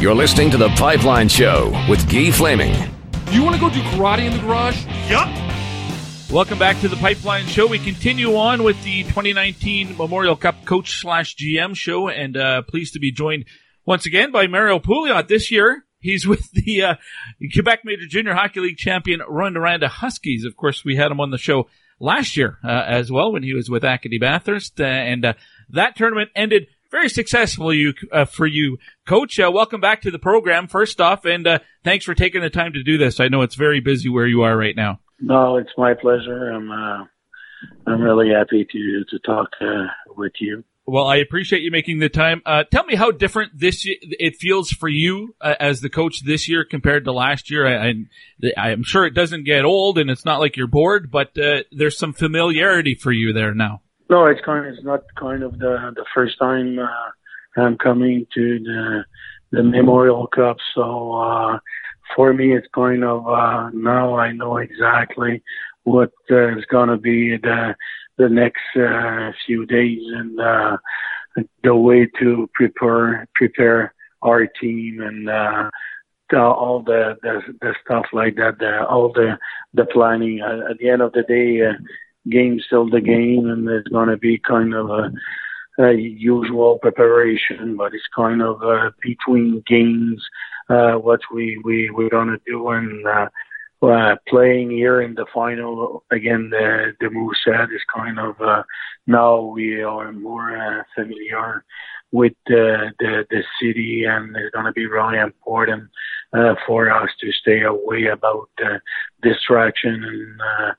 You're listening to The Pipeline Show with Guy Flaming. You want to go do karate in the garage? Yup. Welcome back to the Pipeline Show. We continue on with the 2019 Memorial Cup Coach slash GM show, and uh, pleased to be joined once again by Mario Pouliot. This year, he's with the uh, Quebec Major Junior Hockey League champion Rouyn-Noranda Huskies. Of course, we had him on the show last year uh, as well when he was with Acadie Bathurst, uh, and uh, that tournament ended very successful you, uh, for you, Coach. Uh, welcome back to the program, first off, and uh, thanks for taking the time to do this. I know it's very busy where you are right now. No, it's my pleasure. I'm uh, I'm really happy to to talk uh, with you. Well, I appreciate you making the time. Uh, tell me how different this it feels for you uh, as the coach this year compared to last year. I, I, am sure it doesn't get old, and it's not like you're bored, but uh, there's some familiarity for you there now. No, it's kind. Of, it's not kind of the the first time uh, I'm coming to the the Memorial Cup, so uh, for me, it's kind of uh, now I know exactly what uh, is going to be the the next uh, few days and uh, the way to prepare prepare our team and uh, all the, the the stuff like that. The, all the the planning. Uh, at the end of the day, uh, game's still the game, and there's going to be kind of a uh, usual preparation, but it's kind of uh, between games uh, what we we we're gonna do and uh, uh, playing here in the final again. The the Moosehead is kind of uh, now we are more uh, familiar with the, the the city, and it's gonna be really important uh, for us to stay away about uh, distraction and uh,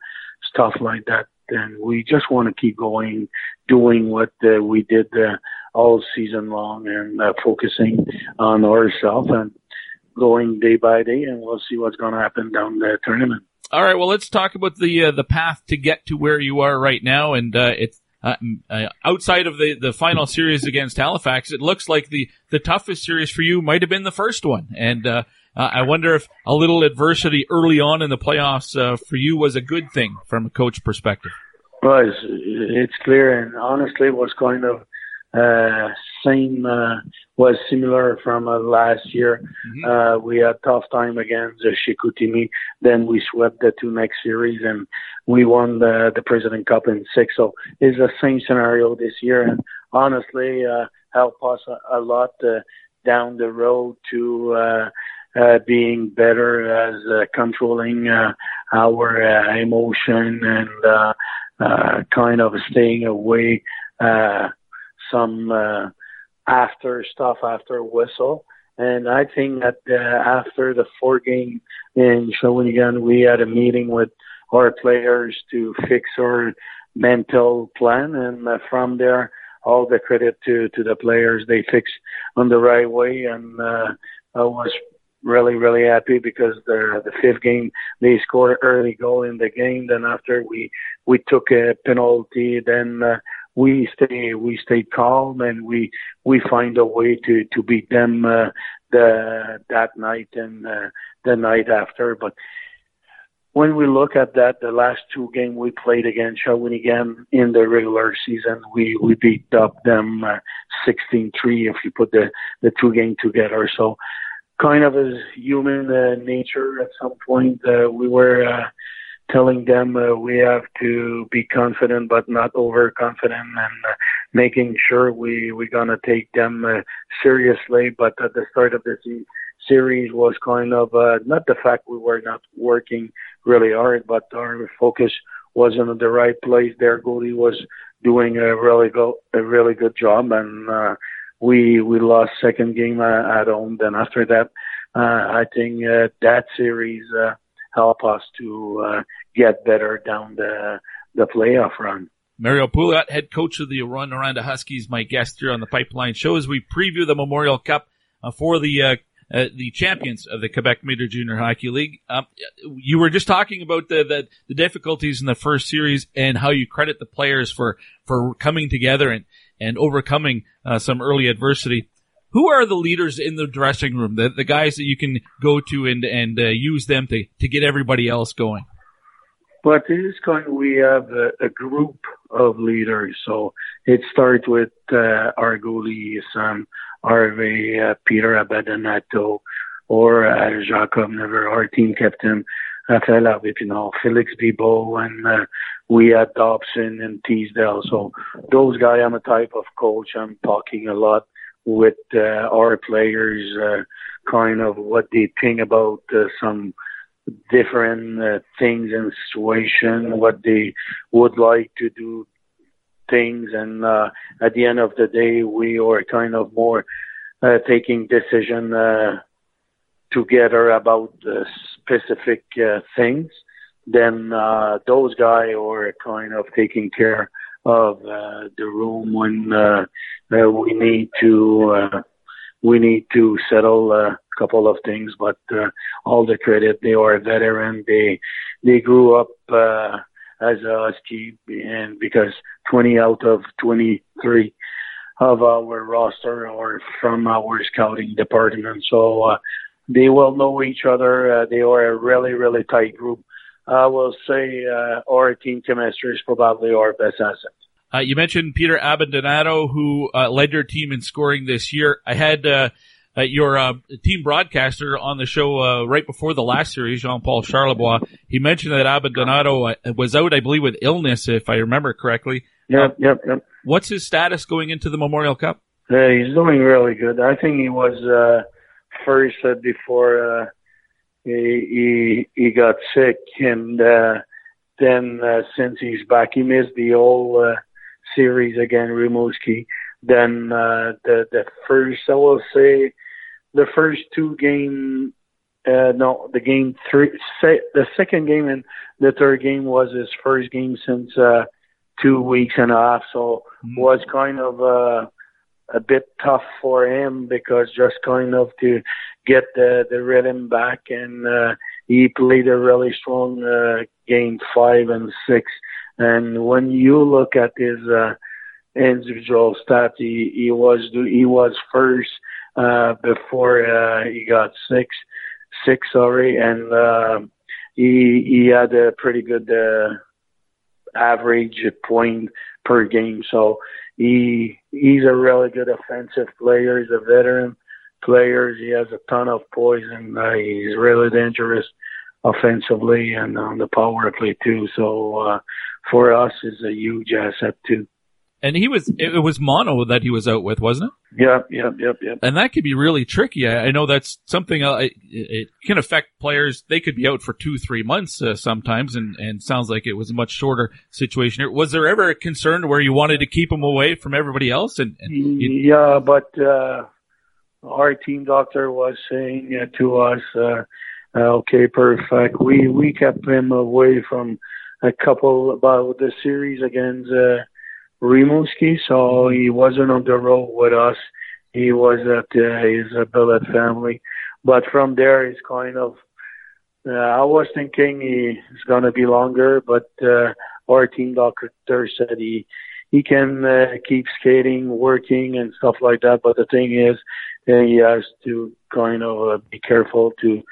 stuff like that and we just want to keep going, doing what uh, we did uh, all season long, and uh, focusing on ourselves and going day by day, and we'll see what's going to happen down the tournament. All right, well, let's talk about the uh, the path to get to where you are right now, and uh, it's. Uh, uh, outside of the, the final series against Halifax, it looks like the, the toughest series for you might have been the first one. And uh, I wonder if a little adversity early on in the playoffs uh, for you was a good thing from a coach perspective. Well, it's, it's clear, and honestly, it was kind of uh, same uh, was similar from uh, last year. Mm-hmm. Uh, we had tough time against uh, Chicoutimi. Then we swept the two next series, and we won the the President Cup in six. So it's the same scenario this year, and honestly, uh, help us a, a lot uh, down the road to. Uh, being better as uh, controlling uh, our uh, emotion and uh, uh, kind of staying away uh, some uh, after stuff after whistle. And I think that uh, after the four game in Shawinigan, we had a meeting with our players to fix our mental plan, and uh, from there, all the credit to to the players. They fixed on the right way, and uh, I was really, really happy because the the fifth game they scored early goal in the game. Then after we we took a penalty, then uh, we stay we stayed calm and we we find a way to to beat them uh, the that night and uh, the night after. But when we look at that, the last two games we played against Shawinigan in the regular season, we we beat up them uh, 16-3 if you put the the two games together. So kind of as human uh, nature at some point uh, we were uh, telling them uh, we have to be confident but not overconfident and uh, making sure we we're gonna take them uh, seriously. But at the start of the series was kind of uh, not the fact we were not working really hard but our focus wasn't in the right place. Their goalie was doing a really go a really good job and uh we we lost second game uh, at home. Then after that, uh, I think uh, that series helped us to get better down the the playoff run. Mario Pouliot, head coach of the Rouyn-Noranda Huskies, my guest here on the Pipeline Show as we preview the Memorial Cup for the uh, the champions of the Quebec Major Junior Hockey League. Um, you were just talking about the, the, the difficulties in the first series and how you credit the players for for coming together and and overcoming uh, some early adversity. Who are the leaders in the dressing room? The, the guys that you can go to and and uh, use them to to get everybody else going. But this kind, we have a, a group of leaders. So it starts with uh, our goalie, Sam Harvey, uh, Peter Abbandonato, or uh, Jacob Neveu, our team captain, Raphaël you know, Felix Bibeau, and uh, we had Dobson and Teasdale. So those guys, I'm a type of coach. I'm talking a lot with uh, our players, uh, kind of what they think about uh, some different uh, things and situation, what they would like to do things, and uh, at the end of the day, we are kind of more uh, taking decision uh, together about the specific uh, things. Then uh, those guys are kind of taking care of uh, the room when uh, uh, we need to uh, we need to settle a couple of things. But uh, all the credit, they are a veteran. They they grew up uh, as a ski, and because 20 out of 23 of our roster are from our scouting department, so uh, they will know each other. Uh, they are a really really tight group. I will say uh, our team chemistry is probably our best asset. Uh, you mentioned Peter Abbandonato, who uh, led your team in scoring this year. I had uh, uh your uh, team broadcaster on the show uh, right before the last series, Jean-Paul Charlebois. He mentioned that Abbandonato was out, I believe, with illness, if I remember correctly. Yep, yep, yep. What's his status going into the Memorial Cup? he's doing really good. I think he was first before he, he he got sick, and uh, then uh, since he's back, he missed the whole uh, series again, Rimouski. Then uh, the the first, I will say, the first two game, uh, no, the game three, se- the second game and the third game was his first game since uh, two weeks and a half, so mm-hmm. was kind of uh, a bit tough for him because just kind of to get the the rhythm back and. Uh, he played a really strong uh, game five and six and when you look at his uh, individual stats, he, he was he was first uh, before uh, he got six, six sorry, and uh, he he had a pretty good uh, average point per game. So he he's a really good offensive player. He's a veteran player. He has a ton of poison. Uh, he's really dangerous offensively and on the power play too. So uh, for us is a huge asset too. And he was, it was mono that he was out with, wasn't it? Yep, yep, yep, yep. And that could be really tricky. I, I know that's something, uh, it, it, can affect players. They could be out for two, three months uh, sometimes, and, and sounds like it was a much shorter situation. Was there ever a concern where you wanted to keep him away from everybody else? And, and Yeah, but, uh, our team doctor was saying uh, to us, uh, okay, perfect. We, we kept him away from a couple about the series against uh, Rimouski, so he wasn't on the road with us. He was at uh, his billet family, but from there it's kind of. Uh, I was thinking he's gonna be longer, but uh, our team doctor said he he can uh, keep skating, working, and stuff like that. But the thing is, uh, he has to kind of uh, be careful to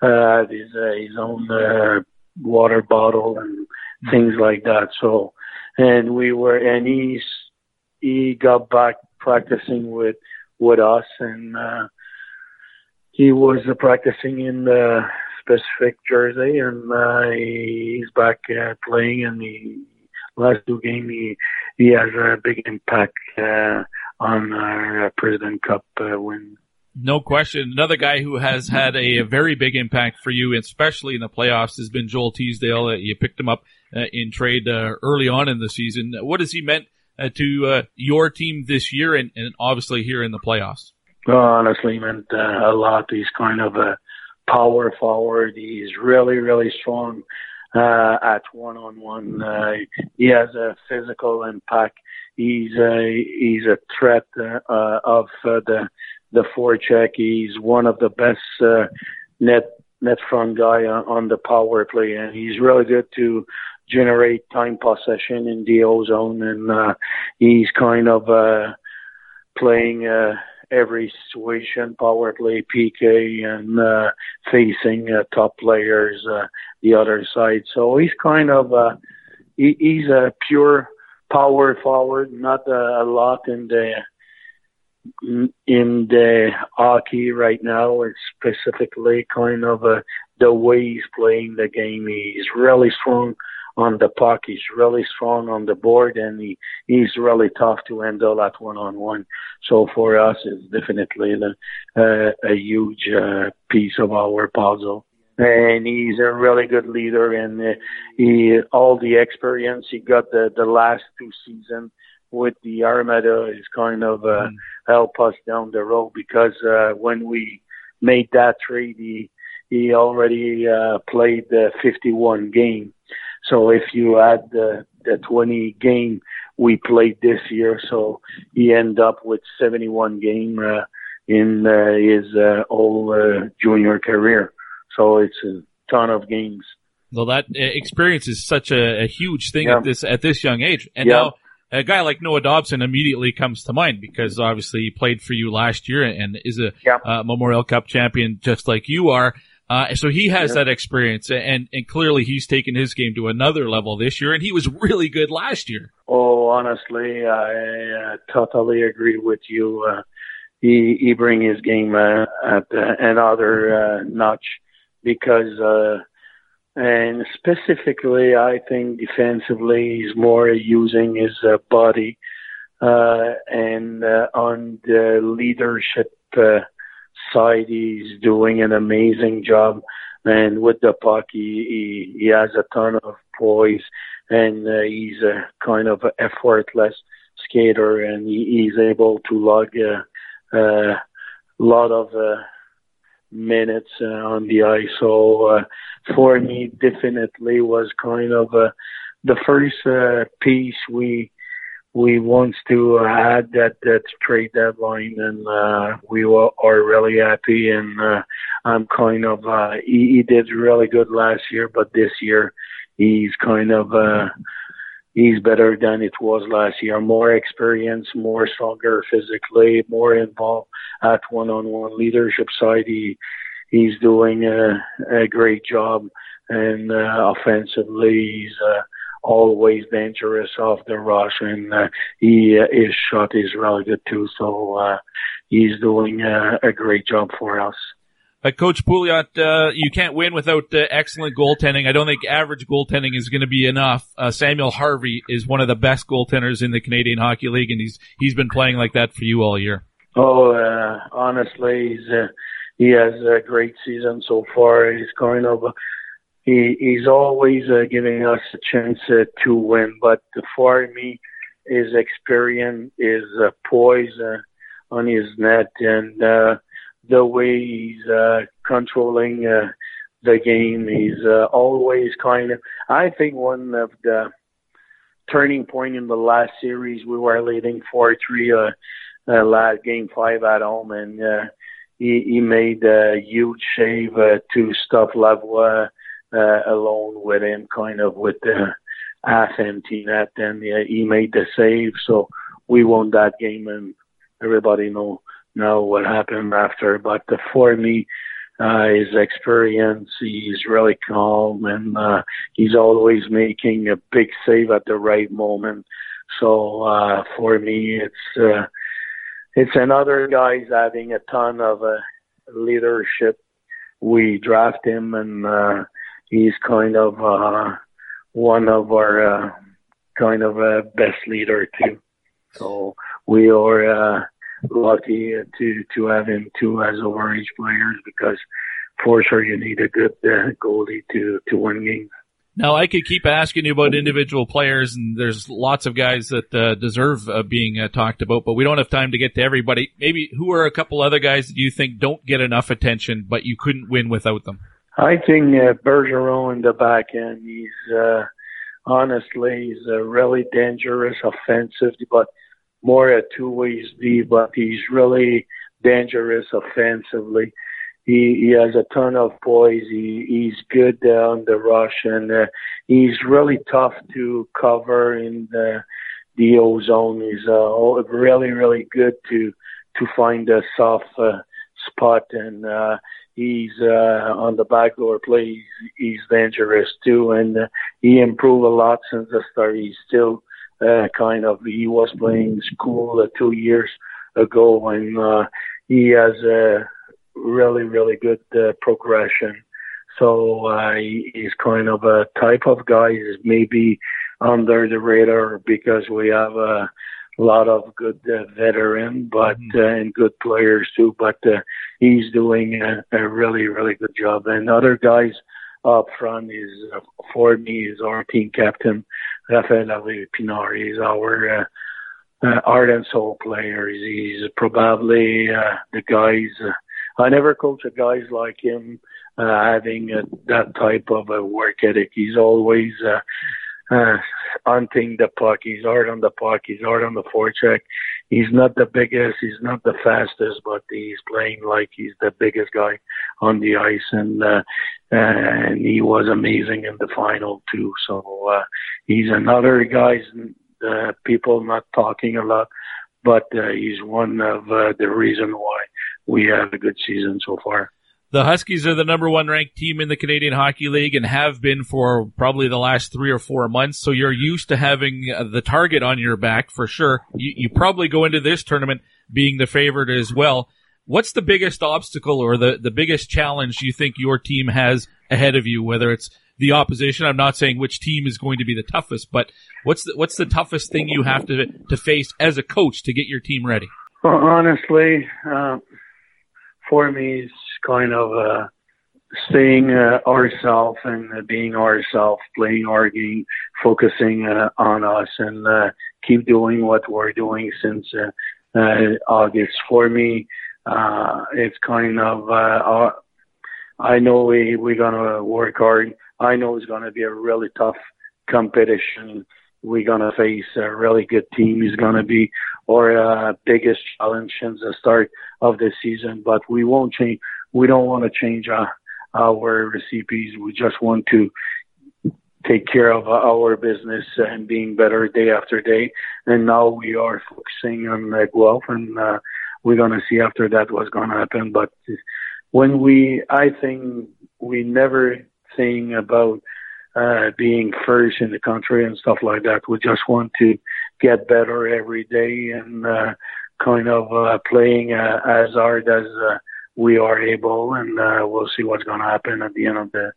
uh, his uh, his own uh, water bottle and things like that. So, and we were, and he's, he got back practicing with, with us and, uh, he was uh, practicing in the specific jersey and, uh, he's back uh, playing and the last two games he, he has a big impact, uh, on our President Cup uh, win. No question. Another guy who has had a, very big impact for you, especially in the playoffs, has been Joel Teasdale. Uh, you picked him up uh, in trade uh, early on in the season. What has he meant uh, to uh, your team this year, and, and, obviously here in the playoffs? Well, honestly, meant uh, a lot. He's kind of a power forward. He's really, really strong at one on one. He has a physical impact. He's a he's a threat of the the forecheck. He's one of the best uh, net net front guy on, on the power play, and he's really good to generate time possession in the O zone, and uh, he's kind of uh, playing uh, every situation, power play, PK, and uh, facing uh, top players uh, the other side. So he's kind of uh, he, he's a pure power forward, not a, a lot in the in the hockey right now. It's specifically kind of a, the way he's playing the game. He's really strong on the puck. He's really strong on the board, and he he's really tough to handle at one on one. So for us, it's definitely the, uh, a huge uh, piece of our puzzle. And he's a really good leader, and uh, he all the experience he got the the last two seasons with the Armada is kind of uh, mm. help us down the road because uh, when we made that trade, he he already uh, played the 51 game so if you add the, the 20 game we played this year, so he end up with 71 game uh, in uh, his uh, whole uh, junior career. So it's a ton of games. Well, that uh, experience is such a, a huge thing yeah. at this at this young age, and yeah. now a guy like Noah Dobson immediately comes to mind because obviously he played for you last year and is a yeah. uh, Memorial Cup champion just like you are. Uh, so he has that experience, and and clearly he's taken his game to another level this year, and he was really good last year. Oh, honestly, I uh, totally agree with you. Uh, he he bring his game uh, at uh, another uh, notch because, uh, and specifically, I think defensively, he's more using his uh, body uh, and uh, on the leadership. Uh, side, he's doing an amazing job. And with the puck, he, he, he has a ton of poise and uh, he's a kind of effortless skater and he, he's able to log a, a lot of uh, minutes uh, on the ice. So uh, for me, definitely was kind of uh, the first uh, piece we we want to add that that trade deadline, and uh, we were, are really happy. And uh, I'm kind of uh, he, he did really good last year, but this year he's kind of uh, he's better than it was last year. More experience, more stronger physically, more involved at one-on-one leadership side. He he's doing a, a great job, and uh, offensively he's. Uh, always dangerous off the rush, and uh, he uh, his shot is really good too. So uh, he's doing uh, a great job for us. Uh, Coach Pouliot, uh, you can't win without uh, excellent goaltending. I don't think average goaltending is going to be enough. Uh, Samuel Harvey is one of the best goaltenders in the Canadian Hockey League, and he's he's been playing like that for you all year. Oh, uh, honestly, he's, uh, he has a great season so far. He's kind of he, he's always uh, giving us a chance uh, to win. But for me, his experience, his uh, poise uh, on his net, and uh, the way he's uh, controlling uh, the game, he's uh, always kind of. I think one of the turning point in the last series, we were leading four three. Uh, uh, last game five at home, and uh, he, he made a huge save uh, to stop Lavoie uh, alone with him, kind of with the half empty net. And uh, he made the save, so we won that game, and everybody know know what happened after. But for me, uh, his experience, he's really calm, and uh, he's always making a big save at the right moment. So uh, for me, it's uh, it's another guy's having a ton of uh, leadership. We draft him, and uh, he's kind of uh, one of our uh, kind of a best leader too. So we are uh, lucky to to have him too as overage players because for sure you need a good uh, goalie to to win games. Now I could keep asking you about individual players, and there's lots of guys that uh, deserve uh, being uh, talked about, but we don't have time to get to everybody. Maybe who are a couple other guys that you think don't get enough attention, but you couldn't win without them? I think uh, Bergeron in the back end, he's uh, honestly he's a really dangerous offensive, but more a two ways D, but he's really dangerous offensively. He he has a ton of poise. He he's good uh, on the rush, and uh, he's really tough to cover in the the O zone. He's uh, really really good to to find a soft uh, spot and. uh he's uh, on the backdoor play. He's, dangerous too, and uh, he improved a lot since the start. He's still uh, kind of he was playing school uh, two years ago, and uh, he has a really really good uh, progression. So uh, he's kind of a type of guy is maybe under the radar because we have a lot of good uh, veteran, but uh, and good players too. But uh, he's doing a, a really really good job, and other guys up front is uh, for me is our team captain Rafael Pinard. He's our uh, uh, art and soul player. He's, he's probably uh, the guys. Uh, I never coach a guys like him uh, having uh, that type of a work ethic. He's always uh, uh, hunting the puck. He's hard on the puck. He's hard on the forecheck. He's not the biggest. He's not the fastest, but he's playing like he's the biggest guy on the ice, and uh, and he was amazing in the final too. So uh, he's another guy. Uh, people not talking a lot, but uh, he's one of uh, the reason why we have a good season so far. The Huskies are the number one ranked team in the Canadian Hockey League and have been for probably the last three or four months. So you're used to having uh, the target on your back for sure. You, you probably go into this tournament being the favorite as well. What's the biggest obstacle or the, the biggest challenge you think your team has ahead of you, whether it's the opposition? I'm not saying which team is going to be the toughest, but what's the, what's the toughest thing you have to, to face as a coach to get your team ready? Well, honestly, uh, for me, kind of uh, staying uh, ourselves and uh, being ourselves, playing our game, focusing uh, on us, and uh, keep doing what we're doing since uh, uh, August. For me, uh, it's kind of uh, uh, I know we we're gonna work hard. I know it's gonna be a really tough competition. We're gonna face a really good team. It's gonna be our uh, biggest challenge since the start of the season. But we won't change. We don't want to change uh, our recipes. We just want to take care of our business and being better day after day. And now we are focusing on uh, Guelph, and uh, we're gonna see after that what's gonna happen. But when we, I think we never think about uh, being first in the country and stuff like that. We just want to get better every day and uh, kind of uh, playing uh, as hard as uh, we are able, and uh, we'll see what's going to happen at the end of the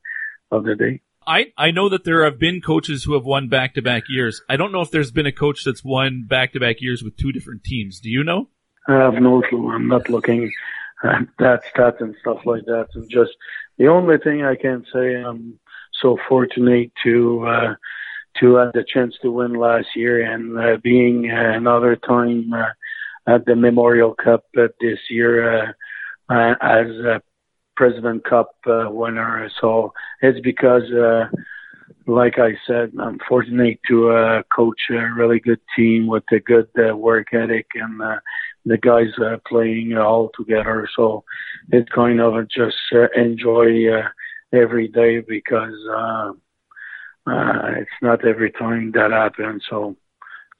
of the day. I, I know that there have been coaches who have won back to back years. I don't know if there's been a coach that's won back to back years with two different teams. Do you know? I have no clue. I'm not looking at that stats and stuff like that. And just the only thing I can say, I'm so fortunate to uh, to have the chance to win last year and uh, being uh, another time uh, at the Memorial Cup uh, this year uh, uh, as a President Cup uh, winner. So it's because, uh, like I said, I'm fortunate to uh, coach a really good team with a good uh, work ethic and uh, the guys uh, playing all together. So it kind of just uh, enjoy uh, every day because. Uh, uh, it's not every time that happens. So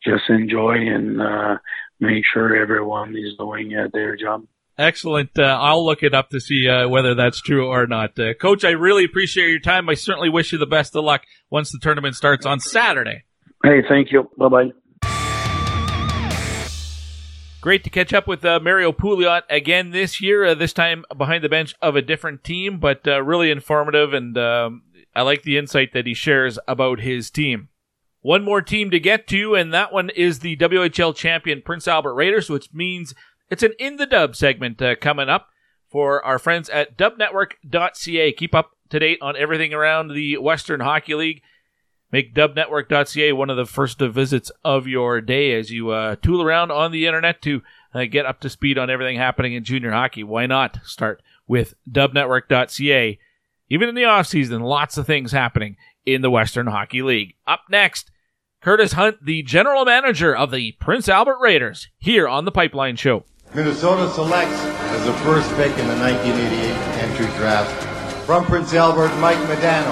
just enjoy and uh, make sure everyone is doing uh, their job. Excellent. Uh, I'll look it up to see uh, whether that's true or not. Uh, Coach, I really appreciate your time. I certainly wish you the best of luck once the tournament starts on Saturday. Hey, thank you. Bye bye. Great to catch up with uh, Mario Pouliot again this year, uh, this time behind the bench of a different team, but uh, really informative and um, I like the insight that he shares about his team. One more team to get to, and that one is the WHL champion Prince Albert Raiders, which means it's an In the Dub segment uh, coming up for our friends at dubnetwork.ca. Keep up to date on everything around the Western Hockey League. Make dubnetwork.ca one of the first visits of your day as you uh, tool around on the internet to uh, get up to speed on everything happening in junior hockey. Why not start with dubnetwork.ca? Even in the offseason, lots of things happening in the Western Hockey League. Up next, Curtis Hunt, the general manager of the Prince Albert Raiders, here on the Pipeline Show. Minnesota selects as the first pick in the 1988 entry draft from Prince Albert, Mike Modano.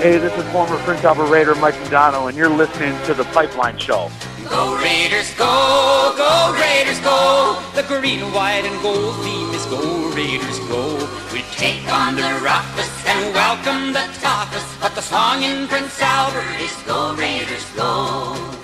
Hey, this is former Prince Albert Raider Mike Modano, and you're listening to the Pipeline Show. Go Raiders, go, go Raiders, go. The green, white, and gold theme is go Raiders, go. We take on the roughest and welcome the toughest, but the song in Prince Albert is go Raiders, go.